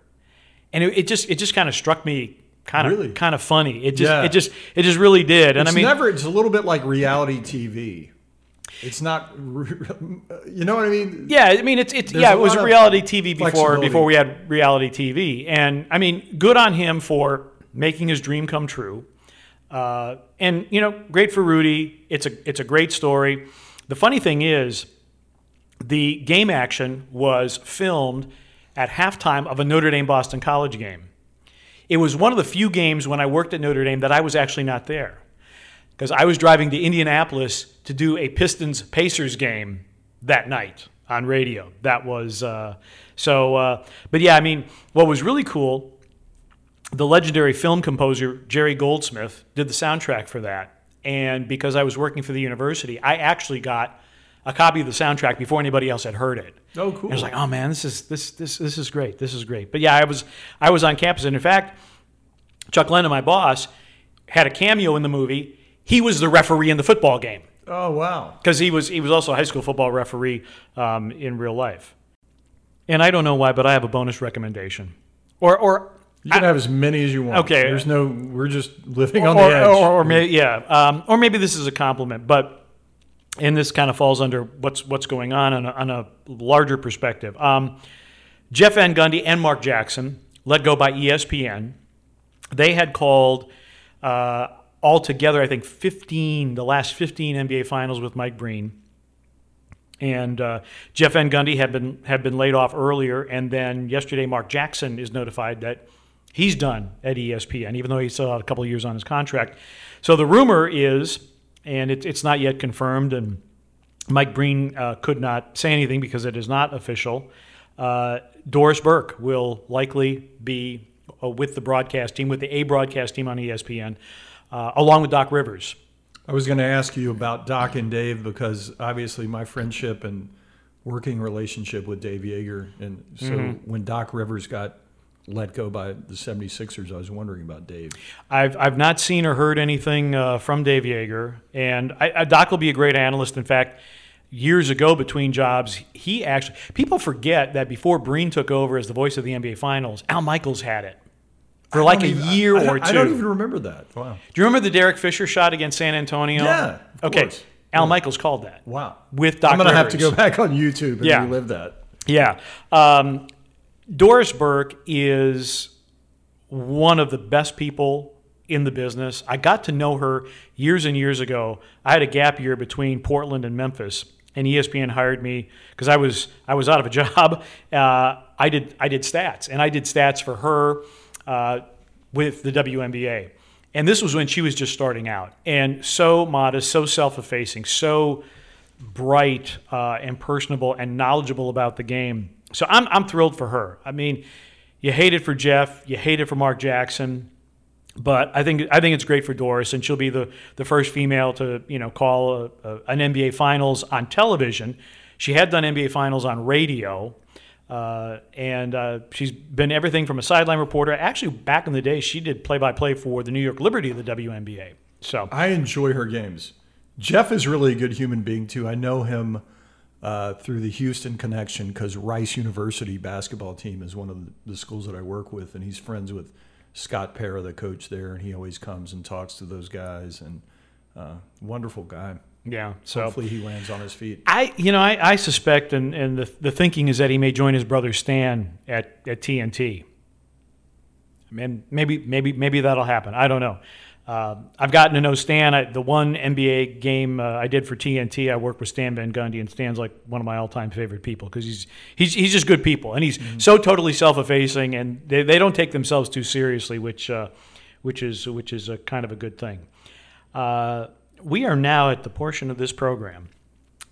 Speaker 1: and it, it just it just kind of struck me kind of
Speaker 2: Really?
Speaker 1: kind of funny. It just
Speaker 2: Yeah.
Speaker 1: it just it just really did, and
Speaker 2: It's
Speaker 1: I mean.
Speaker 2: never. It's a little bit like reality TV. It's not. You know what I mean?
Speaker 1: Yeah, I mean it's it's
Speaker 2: There's
Speaker 1: yeah, it was reality TV before before we had reality TV, and I mean, good on him for making his dream come true. Uh, and you know, great for Rudy. It's a it's a great story. The funny thing is, the game action was filmed at halftime of a Notre Dame Boston College game. It was one of the few games when I worked at Notre Dame that I was actually not there because I was driving to Indianapolis to do a Pistons Pacers game that night on radio. That was uh, so. Uh, but yeah, I mean, what was really cool, the legendary film composer Jerry Goldsmith did the soundtrack for that, and because I was working for the university, I actually got a copy of the soundtrack before anybody else had heard it.
Speaker 2: Oh, cool.
Speaker 1: I was like, oh man, this is this this this is great. This is great. But yeah, I was I was on campus, and in fact, Chuck Lennon, my boss, had a cameo in the movie. he was the referee in the football game
Speaker 2: Oh wow.
Speaker 1: because he was he was also a high school football referee um, in real life. And I don't know why, but I have a bonus recommendation, or or
Speaker 2: You can have as many as you want.
Speaker 1: Okay.
Speaker 2: There's no. We're just living
Speaker 1: or,
Speaker 2: on the edge.
Speaker 1: or, or, may, yeah, um, or maybe this is a compliment, but and this kind of falls under what's what's going on on a, on a larger perspective. Um, Jeff Van Gundy and Mark Jackson let go by ESPN. They had called uh, altogether, I think, 15, the last 15 NBA finals with Mike Breen. And uh, Jeff Van Gundy had been had been laid off earlier, and then yesterday Mark Jackson is notified that he's done at ESPN, even though he still had a couple of years on his contract. So the rumor is, and it, it's not yet confirmed, and Mike Breen uh, could not say anything because it is not official. Uh, Doris Burke will likely be uh, with the broadcast team, with the A broadcast team on ESPN, uh, along with Doc Rivers.
Speaker 2: I was going to ask you about Doc and Dave because obviously my friendship and working relationship with Dave Joerger. And so
Speaker 1: Mm-hmm.
Speaker 2: when Doc Rivers got let go by the 76ers, I was wondering about Dave.
Speaker 1: I've, I've not seen or heard anything uh, from Dave Joerger, and I, I, Doc will be a great analyst. In fact, years ago between jobs, he actually people forget that before Breen took over as the voice of the NBA Finals, Al Michaels had it for like a
Speaker 2: I don't even-
Speaker 1: year
Speaker 2: I, I
Speaker 1: or two.
Speaker 2: I don't even remember that. Wow.
Speaker 1: Do you remember the Derek Fisher shot against San Antonio?
Speaker 2: Yeah, of
Speaker 1: okay.
Speaker 2: course.
Speaker 1: Al Michaels called that
Speaker 2: Wow.
Speaker 1: with Doc
Speaker 2: I'm going to have to go back on YouTube and
Speaker 1: Yeah.
Speaker 2: relive that.
Speaker 1: Yeah. Um, Doris Burke is one of the best people in the business. I got to know her years and years ago. I had a gap year between Portland and Memphis, and ESPN hired me because I was I was out of a job. Uh, I did I did stats, and I did stats for her uh, with the WNBA. And this was when she was just starting out, and so modest, so self-effacing, so bright uh, and personable and knowledgeable about the game. So I'm, I'm thrilled for her. I mean, you hate it for Jeff, you hate it for Mark Jackson, but I think I think it's great for Doris, and she'll be the, the first female to you know call a, a, an NBA Finals on television. She had done NBA Finals on radio, uh, and uh, she's been everything from a sideline reporter. Actually, back in the day, she did play by play for the New York Liberty of the WNBA. So
Speaker 2: I enjoy her games. Jeff is really a good human being too. I know him uh, through the Houston connection because Rice University basketball team is one of the, schools that I work with, and he's friends with Scott Pera, the coach there, and he always comes and talks to those guys. And uh, wonderful guy.
Speaker 1: yeah, so
Speaker 2: Hopefully he lands on his feet.
Speaker 1: I, you know, I, I suspect, and, and the, the thinking is that he may join his brother Stan at, at TNT. I mean, maybe, maybe, maybe that'll happen. I don't know. Uh, I've gotten to know Stan. I, the one NBA game uh, I did for TNT, I worked with Stan Van Gundy, and Stan's like one of my all-time favorite people because he's he's he's just good people, and he's so totally self-effacing, and they, they don't take themselves too seriously, which uh, which is which is a kind of a good thing. Uh, we are now at the portion of this program.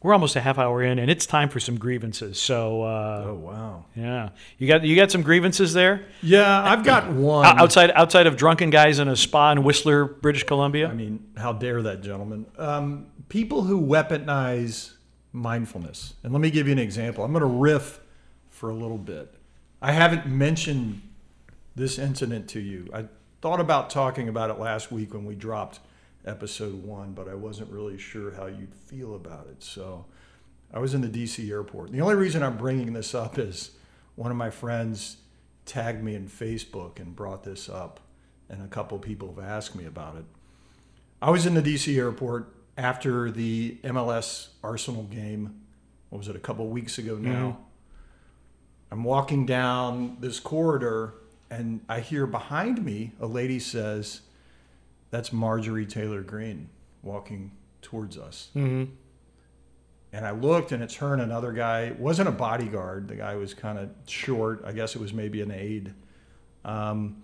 Speaker 1: We're almost a half hour in, and it's time for some grievances. So, uh,
Speaker 2: Oh wow!
Speaker 1: yeah, you got you got some grievances there
Speaker 2: Yeah, I've got one.
Speaker 1: Outside outside of drunken guys in a spa in Whistler, British Columbia.
Speaker 2: I mean, how dare that gentleman? Um, people who weaponize mindfulness. And let me give you an example. I'm going to riff for a little bit. I haven't mentioned this incident to you. I thought about talking about it last week when we dropped episode one, but I wasn't really sure how you'd feel about it. So I was in the DC airport. The only reason I'm bringing this up is one of my friends tagged me in Facebook and brought this up, and a couple people have asked me about it. I was in the DC airport after the MLS Arsenal game. What was it, a couple weeks ago now? Mm-hmm. I'm walking down this corridor and I hear behind me a lady says, That's Marjorie Taylor Greene walking towards us.
Speaker 1: Mm-hmm.
Speaker 2: And I looked and it's her and another guy. It wasn't a bodyguard. The guy was kind of short. I guess it was maybe an aide. Um,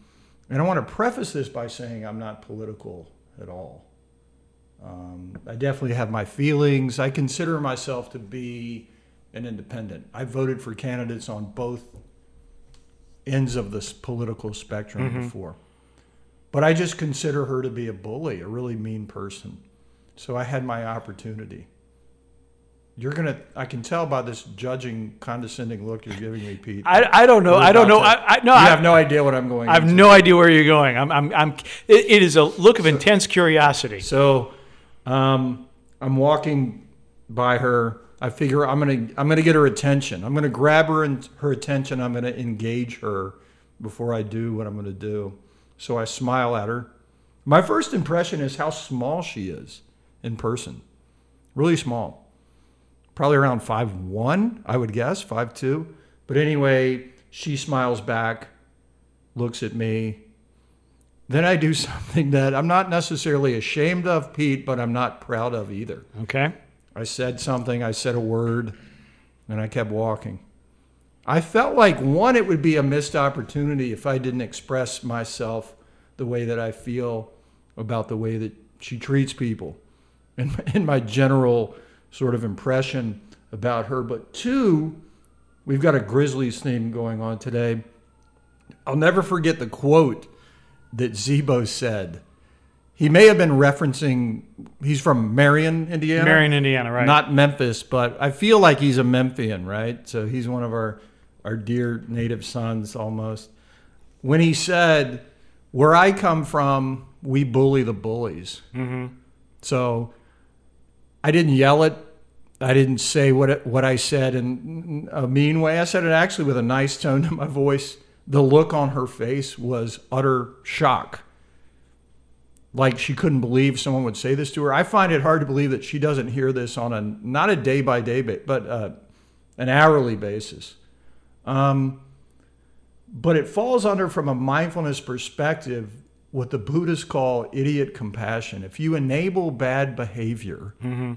Speaker 2: and I want to preface this by saying I'm not political at all. Um, I definitely have my feelings. I consider myself to be an independent. I voted for candidates on both ends of this political spectrum before. But I just consider her to be a bully, a really mean person. So I had my opportunity. You're gonna. I can tell by this judging, condescending look you're giving me, Pete.
Speaker 1: I, I don't know. I don't know.
Speaker 2: to-
Speaker 1: I, I no.
Speaker 2: you
Speaker 1: I
Speaker 2: have no idea what I'm going.
Speaker 1: I have
Speaker 2: into.
Speaker 1: no idea where you're going. I'm. I'm. I'm it, it is a look of intense curiosity.
Speaker 2: So, um, I'm walking by her. I figure I'm gonna I'm gonna get her attention. I'm gonna grab her and her attention. I'm gonna engage her before I do what I'm gonna do. So I smile at her. My first impression is how small she is in person. Really small. Probably around five one, I would guess, five two. But anyway, she smiles back, looks at me, then I do something that I'm not necessarily ashamed of, Pete, but I'm not proud of either.
Speaker 1: Okay.
Speaker 2: I said something, I said a word, and I kept walking. I felt like, one, it would be a missed opportunity if I didn't express myself the way that I feel about the way that she treats people and, and my general sort of impression about her. But two, we've got a Grizzlies theme going on today. I'll never forget the quote that Z-Bo said. He may have been referencing, he's from Marion, Indiana.
Speaker 1: Marion, Indiana, right?
Speaker 2: Not Memphis, but I feel like he's a Memphian, right? So he's one of our, our dear native sons almost. When he said, Where I come from, we bully the bullies.
Speaker 1: hmm
Speaker 2: So I didn't yell it. I didn't say what it, what I said in a mean way. I said it actually with a nice tone to my voice. The look on her face was utter shock. Like she couldn't believe someone would say this to her. I find it hard to believe that she doesn't hear this on a not a day by day, but uh, an hourly basis. Um, but it falls under, from a mindfulness perspective, what the Buddhists call idiot compassion. If you enable bad behavior,
Speaker 1: hmm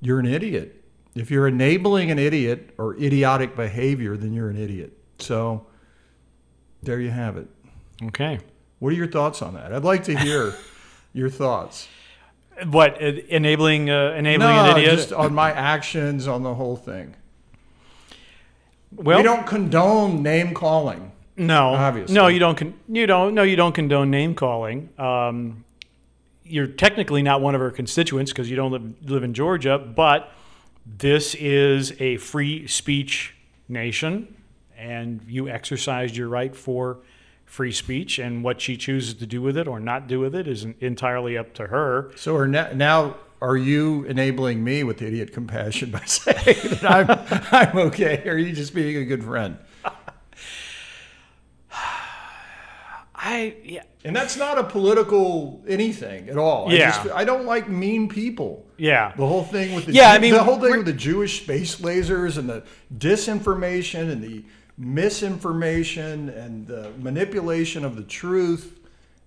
Speaker 2: you're an idiot. If you're enabling an idiot or idiotic behavior, then you're an idiot. So there you have it.
Speaker 1: Okay.
Speaker 2: What are your thoughts on that? I'd like to hear your thoughts.
Speaker 1: What enabling uh, enabling
Speaker 2: no,
Speaker 1: an idiot?
Speaker 2: just on my actions on the whole thing.
Speaker 1: Well,
Speaker 2: we don't condone name calling.
Speaker 1: No,
Speaker 2: Obviously.
Speaker 1: no, you don't. Con- you don't. No, you don't condone name calling. Um, you're technically not one of our constituents because you don't live, live in Georgia. But this is a free speech nation, and you exercised your right for free speech. And what she chooses to do with it or not do with it is entirely up to her.
Speaker 2: So now, now are you enabling me with idiot compassion by saying that I'm, I'm okay? Or are you just being a good friend?
Speaker 1: I yeah,
Speaker 2: And that's not a political anything at all.
Speaker 1: Yeah.
Speaker 2: I, just, I don't like mean people.
Speaker 1: yeah.
Speaker 2: The whole thing with the
Speaker 1: Yeah, I mean,
Speaker 2: the whole thing with the Jewish space lasers and the disinformation and the misinformation and the manipulation of the truth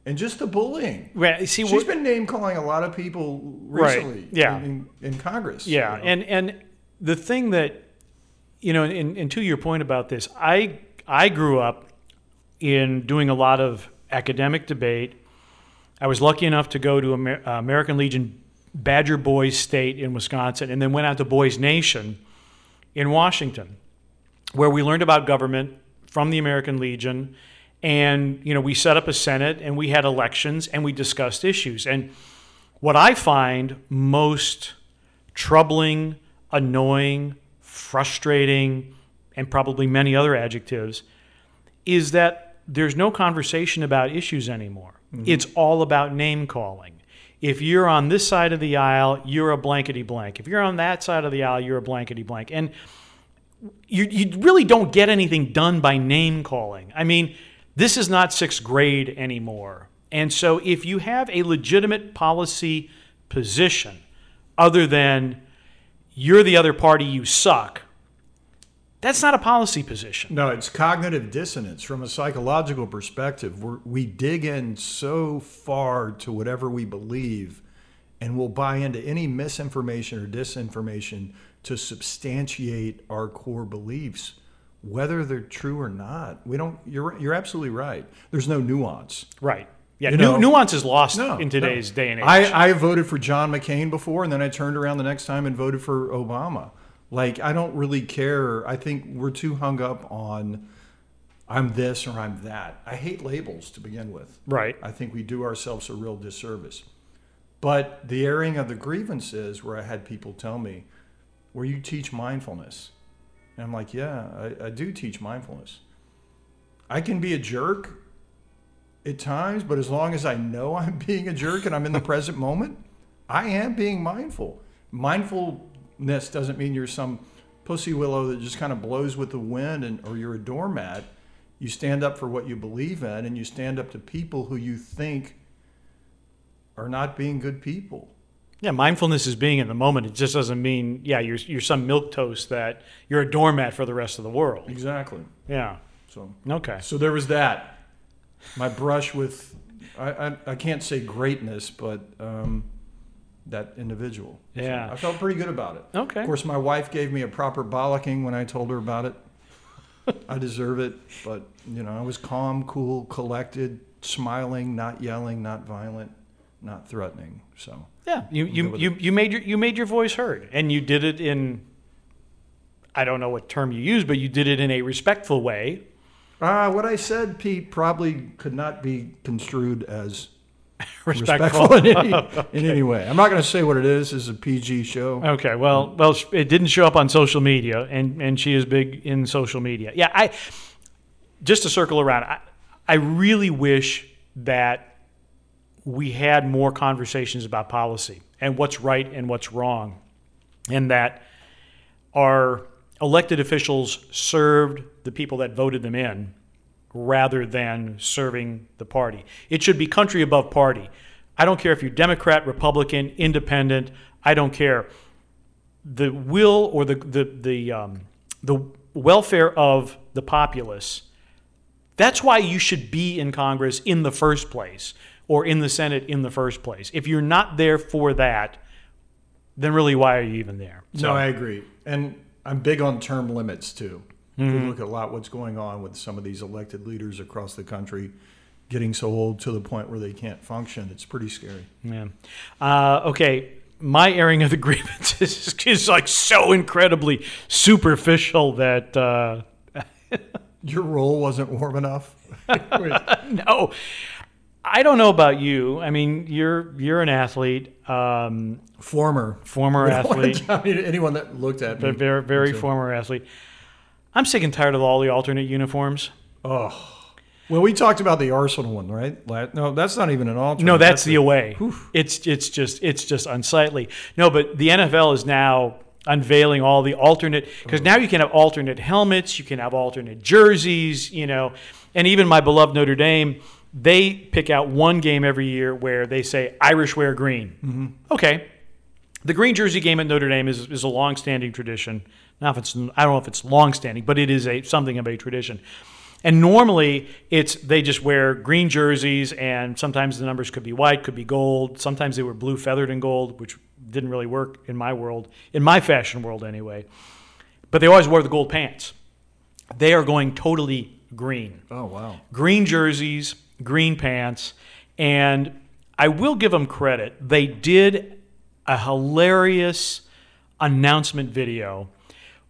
Speaker 2: and just the bullying.
Speaker 1: Well, see,
Speaker 2: She's been name calling a lot of people
Speaker 1: Right,
Speaker 2: recently.
Speaker 1: yeah.
Speaker 2: In, in Congress.
Speaker 1: Yeah,
Speaker 2: you know.
Speaker 1: and and the thing that you know, and, and to your point about this, I I grew up in doing a lot of academic debate. I was lucky enough to go to Amer- uh, American Legion Badger Boys State in Wisconsin, and then went out to Boys Nation in Washington, where we learned about government from the American Legion. And you know, we set up a senate, and we had elections, and we discussed issues. And what I find most troubling, annoying, frustrating, and probably many other adjectives is that there's no conversation about issues anymore. Mm-hmm. It's all about name calling. If you're on this side of the aisle, you're a blankety blank. If you're on that side of the aisle, you're a blankety blank. And you, you really don't get anything done by name calling. I mean, this is not sixth grade anymore. And so if you have a legitimate policy position other than you're the other party, you suck, that's not a policy position.
Speaker 2: No, it's cognitive dissonance from a psychological perspective. We're, we dig in so far to whatever we believe, and we'll buy into any misinformation or disinformation to substantiate our core beliefs, whether they're true or not. We don't. You're you're absolutely right. There's no nuance.
Speaker 1: Right. Yeah,
Speaker 2: You
Speaker 1: nu-
Speaker 2: know-
Speaker 1: nuance is lost
Speaker 2: No,
Speaker 1: in today's
Speaker 2: no.
Speaker 1: day and age.
Speaker 2: I, I voted for John McCain before, and then I turned around the next time and voted for Obama. Like, I don't really care. I think we're too hung up on I'm this or I'm that. I hate labels to begin with.
Speaker 1: right.
Speaker 2: I think we do ourselves a real disservice. But the airing of the grievances, where I had people tell me, where you teach mindfulness. And I'm like, yeah, I, I do teach mindfulness. I can be a jerk at times, but as long as I know I'm being a jerk and I'm in the present moment, I am being mindful. Mindfulness doesn't mean you're some pussy willow that just kind of blows with the wind and or you're a doormat. You stand up for what you believe in and you stand up to people who you think are not being good people.
Speaker 1: Yeah, mindfulness is being in the moment. It just doesn't mean, yeah, you're, you're some milk toast that you're a doormat for the rest of the world.
Speaker 2: Exactly.
Speaker 1: Yeah.
Speaker 2: So
Speaker 1: Okay.
Speaker 2: So there was that. My brush with, I, I, I can't say greatness, but um, that individual. So
Speaker 1: Yeah.
Speaker 2: I felt pretty good about it.
Speaker 1: Okay.
Speaker 2: Of course, my wife gave me a proper bollocking when I told her about it. I deserve it, but you know, I was calm, cool, collected, smiling, not yelling, not violent, not threatening. So
Speaker 1: Yeah, you, you, you, you made your you made your voice heard, and you did it in I don't know what term you used, but you did it in a respectful way.
Speaker 2: uh, what I said, Pete, probably could not be construed as
Speaker 1: Respectful.
Speaker 2: respectful in any, in any way. I'm not going to say what it is. Is a PG show.
Speaker 1: Okay, well, well, it didn't show up on social media, and and she is big in social media. Yeah, I just to circle around, I, I really wish that we had more conversations about policy and what's right and what's wrong, and that our elected officials served the people that voted them in rather than serving the party. It should be country above party. I don't care if you're Democrat, Republican, Independent. I don't care. The will or the the the um, the welfare of the populace. That's why you should be in Congress in the first place, or in the Senate in the first place. If you're not there for that, then really, why are you even there?
Speaker 2: No, I agree. And I'm big on term limits too.
Speaker 1: Mm-hmm.
Speaker 2: We look at a lot what's going on with some of these elected leaders across the country getting so old to the point where they can't function. It's pretty scary.
Speaker 1: Yeah. Uh, okay. My airing of the grievances is, is like so incredibly superficial that uh,
Speaker 2: Your role wasn't warm enough.
Speaker 1: No. I don't know about you. I mean, you're you're an athlete, um,
Speaker 2: former.
Speaker 1: former athlete,
Speaker 2: I mean, anyone that looked at me.
Speaker 1: very very former athlete. I'm sick and tired of all the alternate uniforms.
Speaker 2: Oh. Well, we talked about the Arsenal one, right? No, that's not even an alternate.
Speaker 1: No, that's the
Speaker 2: a-
Speaker 1: away. It's it's just it's just unsightly. No, but the NFL is now unveiling all the alternate because now you can have alternate helmets, you can have alternate jerseys, you know, and even my beloved Notre Dame, they pick out one game every year where they say Irish wear green. Mm-hmm. Okay, the green jersey game at Notre Dame is, is a long-standing tradition. Now, if it's I don't know if it's long-standing, but it is a something of a tradition. And normally, it's they just wear green jerseys, and sometimes the numbers could be white, could be gold. Sometimes they were blue feathered and gold, which didn't really work in my world, in my fashion world anyway. But they always wore the gold pants. They are going totally green
Speaker 2: Oh, wow.
Speaker 1: green jerseys, green pants, and I will give them credit. They did a hilarious announcement video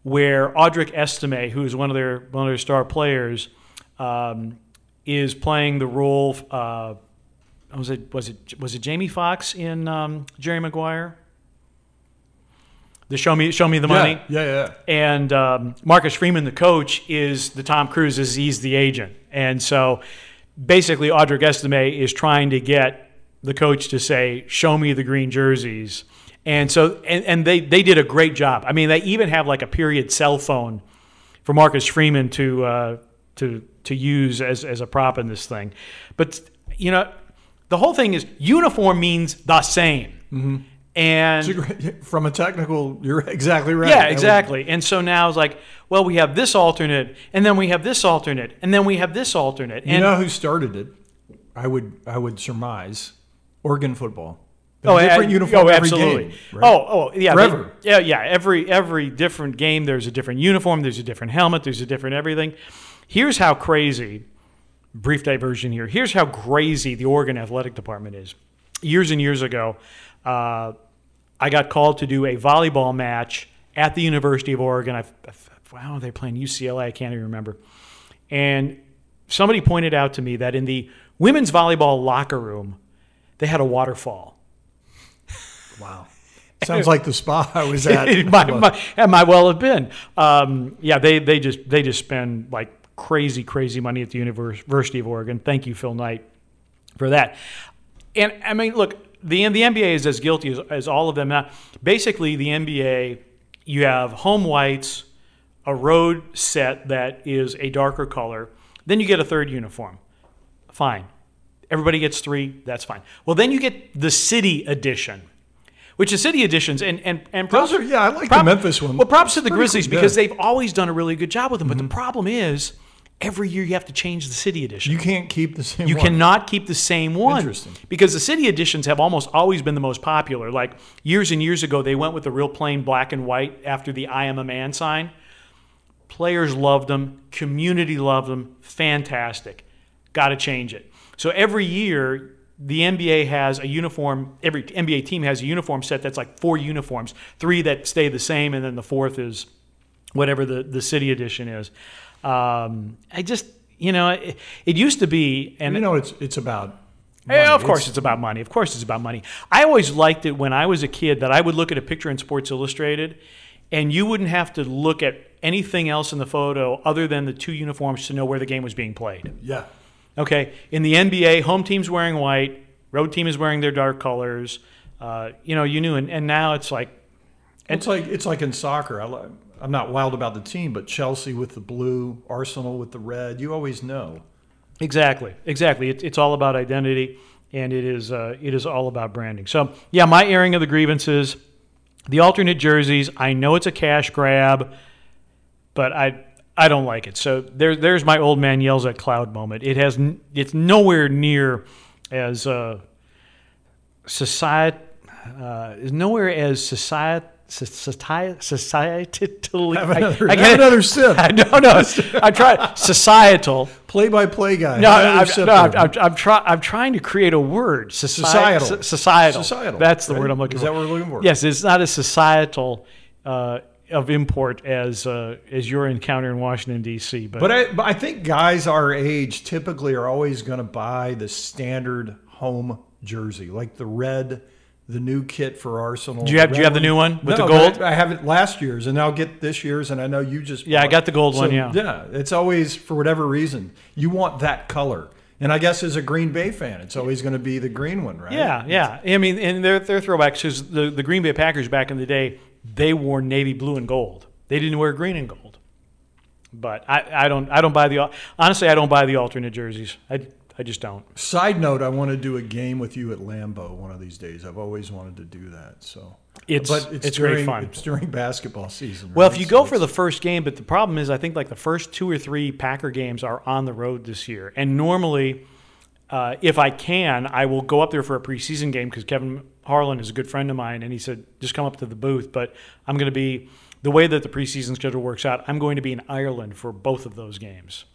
Speaker 1: where Audric Estime, who is one of their one of their star players, um, is playing the role. Uh, was it was it was it Jamie Foxx in um, Jerry Maguire? The show me show me the money.
Speaker 2: Yeah, yeah, yeah.
Speaker 1: And um, Marcus Freeman, the coach, is the Tom Cruise, is he's the agent. And so basically, Audric Estime is trying to get the coach to say, "Show me the green jerseys." And so, and, and they they did a great job. I mean, they even have like a period cell phone for Marcus Freeman to uh, to to use as as a prop in this thing. But you know, the whole thing is uniform means the same. And
Speaker 2: great- From a technical, you're exactly right.
Speaker 1: yeah,
Speaker 2: would-
Speaker 1: exactly. And so now it's like, well, we have this alternate, and then we have this alternate, and then we have this alternate.
Speaker 2: You know who started it? I would I would surmise Oregon football.
Speaker 1: Oh,
Speaker 2: different
Speaker 1: uh,
Speaker 2: uniform
Speaker 1: oh,
Speaker 2: every
Speaker 1: absolutely.
Speaker 2: game. right?
Speaker 1: Oh, oh, yeah.
Speaker 2: Forever.
Speaker 1: yeah, yeah. Every every different game, there's a different uniform, there's a different helmet, there's a different everything. Here's how crazy. Brief diversion here. Here's how crazy the Oregon athletic department is. Years and years ago, uh, I got called to do a volleyball match at the University of Oregon. I, wow, they're playing UCLA. I can't even remember. And somebody pointed out to me that in the women's volleyball locker room, they had a waterfall.
Speaker 2: Wow. Sounds like the spa I was at.
Speaker 1: it, might, might, it might well have been. Um, yeah, they they just they just spend like crazy crazy money at the University of Oregon. Thank you, Phil Knight, for that. And I mean, look, the the NBA is as guilty as, as all of them. Now, basically, the NBA you have home whites, a road set that is a darker color, then you get a third uniform. Fine. Everybody gets three, that's fine. Well, then you get the city edition, which is city editions. And, and, and
Speaker 2: props, Those are, yeah, I like prop, the Memphis one.
Speaker 1: Well, props to the Grizzlies cool. because they've always done a really good job with them. Mm-hmm. But the mm-hmm. problem is, every year you have to change the city edition.
Speaker 2: You can't keep the same
Speaker 1: you
Speaker 2: one.
Speaker 1: cannot keep the same one.
Speaker 2: Interesting.
Speaker 1: Because the city editions have almost always been the most popular. Like years and years ago, they went with the real plain black and white after the I am a man sign. Players loved them, community loved them, fantastic. Got to change it. So every year, the NBA has a uniform, every NBA team has a uniform set that's like four uniforms, three that stay the same, and then the fourth is whatever the, the city edition is. Um, I just, you know, it, it, used to be, and
Speaker 2: you know, it's it's about.
Speaker 1: Yeah, of course, it's, it's about money. Of course, it's about money. I always liked it when I was a kid that I would look at a picture in Sports Illustrated, and you wouldn't have to look at anything else in the photo other than the two uniforms to know where the game was being played.
Speaker 2: Yeah.
Speaker 1: Okay. In the NBA, home team's wearing white, road team is wearing their dark colors. Uh, you know, you knew, and, and now it's like.
Speaker 2: it's like it's like in soccer. I, I'm not wild about the team, but Chelsea with the blue, Arsenal with the red. You always know.
Speaker 1: Exactly. Exactly. It, it's all about identity, and it is uh, it is all about branding. So yeah, my airing of the grievances, the alternate jerseys. I know it's a cash grab but I I don't like it. So there, there's my old man yells at cloud moment. It has it's nowhere near as uh, society uh, is nowhere as society. Society, societally,
Speaker 2: have another, I, I have another sip.
Speaker 1: I, no, no, I'm trying societal.
Speaker 2: Play-by-play guy.
Speaker 1: No, I'm, no, I'm, I'm, I'm, try, I'm trying to create a word.
Speaker 2: societal.
Speaker 1: Societal.
Speaker 2: Societal.
Speaker 1: That's the right? word I'm looking
Speaker 2: Is
Speaker 1: for.
Speaker 2: Is that what we're looking for?
Speaker 1: Yes, it's not as societal uh, of import as uh, as your encounter in Washington D.C.
Speaker 2: But but I, but I think guys our age typically are always going to buy the standard home jersey, like the red, the new kit for Arsenal.
Speaker 1: Do you have Do you have the new one with
Speaker 2: no,
Speaker 1: the gold?
Speaker 2: I, I have it last year's, and I'll get this year's, and I know you just
Speaker 1: yeah, I got the gold so, one. Yeah,
Speaker 2: yeah. It's always for whatever reason you want that color. And I guess as a Green Bay fan, it's always going to be the green one, right?
Speaker 1: Yeah, yeah. I mean, and they're, they're throwbacks because the, the Green Bay Packers back in the day, they wore navy blue and gold. They didn't wear green and gold. But I, I don't I don't buy the honestly I don't buy the alternate jerseys. I, I just don't.
Speaker 2: Side note: I want to do a game with you at Lambeau one of these days. I've always wanted to do that. So
Speaker 1: it's but it's, it's
Speaker 2: during,
Speaker 1: great fun.
Speaker 2: It's during basketball season.
Speaker 1: Well,
Speaker 2: right?
Speaker 1: if you so go for the first game, but the problem is, I think like the first two or three Packer games are on the road this year, and normally, uh, if I can, I will go up there for a preseason game because Kevin Harlan is a good friend of mine, and he said just come up to the booth. But I'm going to be the way that the preseason schedule works out. I'm going to be in Ireland for both of those games,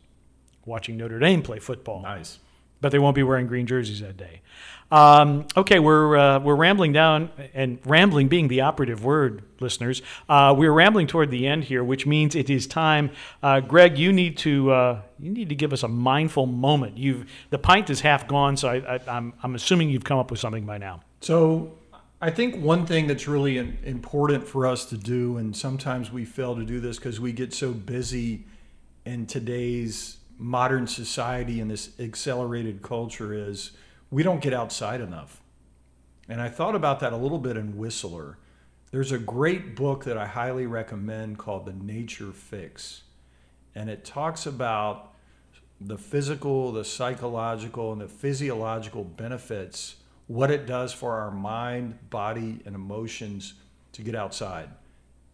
Speaker 1: watching Notre Dame play football.
Speaker 2: Nice,
Speaker 1: but they won't be wearing green jerseys that day. Um, okay, we're uh, we're rambling down, and rambling being the operative word, listeners. Uh, we're rambling toward the end here, which means it is time. Uh, Greg, you need to uh, you need to give us a mindful moment. You've the pint is half gone, so I, I'm I'm assuming you've come up with something by now.
Speaker 2: So I think one thing that's really important for us to do, and sometimes we fail to do this because we get so busy in today's modern society and this accelerated culture, is we don't get outside enough. And I thought about that a little bit in Whistler. There's a great book that I highly recommend called The Nature Fix. And it talks about the physical, the psychological, and the physiological benefits what it does for our mind, body, and emotions to get outside.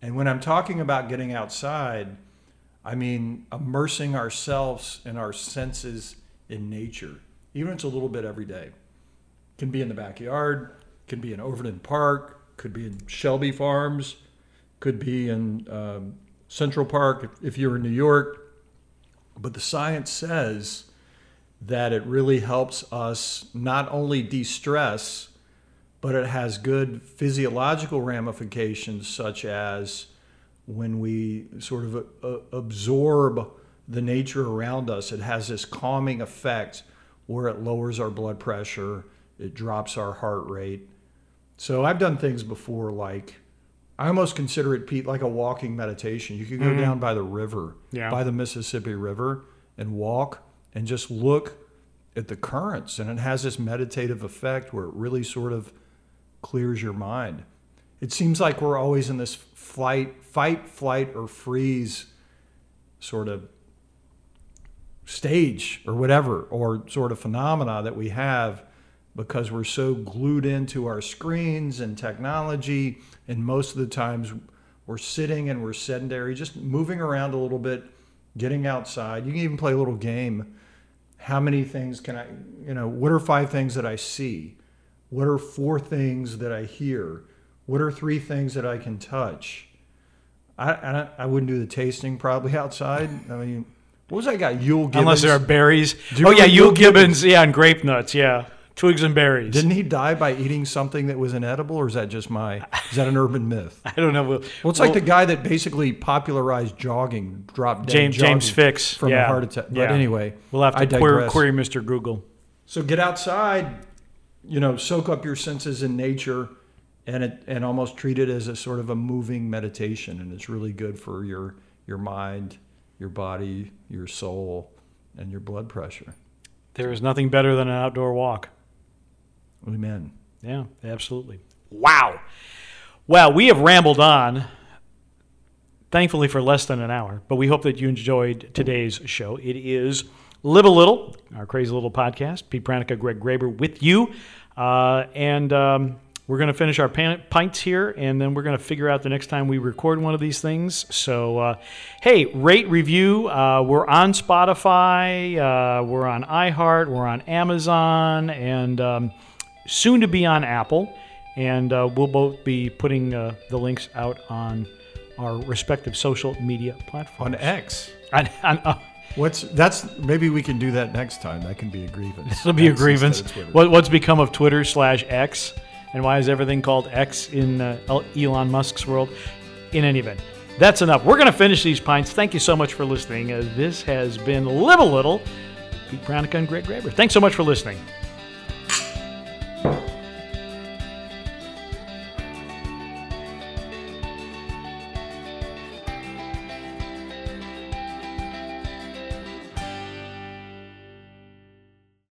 Speaker 2: And when I'm talking about getting outside, I mean immersing ourselves and our senses in nature, even if it's a little bit every day. Can be in the backyard, can be in Overton Park, could be in Shelby Farms, could be in um, Central Park if you're in New York. But the science says that it really helps us not only de stress, but it has good physiological ramifications, such as when we sort of uh, absorb the nature around us, it has this calming effect where it lowers our blood pressure, it drops our heart rate. So I've done things before like I almost consider it Pete like a walking meditation. You could go
Speaker 1: Mhm.
Speaker 2: down by the river,
Speaker 1: Yeah.
Speaker 2: by the Mississippi River and walk and just look at the currents and it has this meditative effect where it really sort of clears your mind. It seems like we're always in this flight, fight, flight or freeze sort of stage or whatever or sort of phenomena that we have because we're so glued into our screens and technology and most of the times we're sitting and we're sedentary just moving around a little bit getting outside. You can even play a little game. How many things can i you know what are five things that i see? What are four things that i hear what are three things that i can touch i i, I wouldn't do the tasting probably outside i mean what was that guy Euell Gibbons?
Speaker 1: Unless there are berries. Oh yeah, Yule
Speaker 2: Euell
Speaker 1: Gibbons. Yeah, and grape nuts. Yeah, twigs and berries.
Speaker 2: Didn't he die by eating something that was inedible, or is that just my? Is that an urban myth?
Speaker 1: I don't know. Well,
Speaker 2: Well, it's like the guy that basically popularized jogging, dropped dead
Speaker 1: James James Fixx
Speaker 2: from
Speaker 1: yeah.
Speaker 2: a heart attack. But
Speaker 1: Yeah.
Speaker 2: anyway,
Speaker 1: we'll have
Speaker 2: I
Speaker 1: to query, query Mr. Google.
Speaker 2: So get outside, you know, soak up your senses in nature, and it and almost treat it as a sort of a moving meditation, and it's really good for your your mind, your body, your soul, and your blood pressure.
Speaker 1: There is nothing better than an outdoor walk.
Speaker 2: Amen.
Speaker 1: Yeah, absolutely. Wow. Well, we have rambled on, thankfully for less than an hour, but we hope that you enjoyed today's show. It is Live a Little, our crazy little podcast. Pete Pranica, Greg Graber with you. Uh, and um, we're going to finish our pints here, and then we're going to figure out the next time we record one of these things. So, uh, hey, rate, review. Uh, we're on Spotify, uh, we're on iHeart, we're on Amazon, and um, soon to be on Apple. And uh, we'll both be putting uh, the links out on our respective social media platforms.
Speaker 2: On X.
Speaker 1: On, on, uh,
Speaker 2: What's that's maybe we can do that next time. That can be a grievance.
Speaker 1: This will be a
Speaker 2: X
Speaker 1: grievance. What, what's become of Twitter slash X, and why is everything called X in uh, Elon Musk's world? In any event, that's enough. We're going to finish these pints. Thank you so much for listening. Uh, this has been Live a Little. Pete Pranica and Greg Graber. Thanks so much for listening.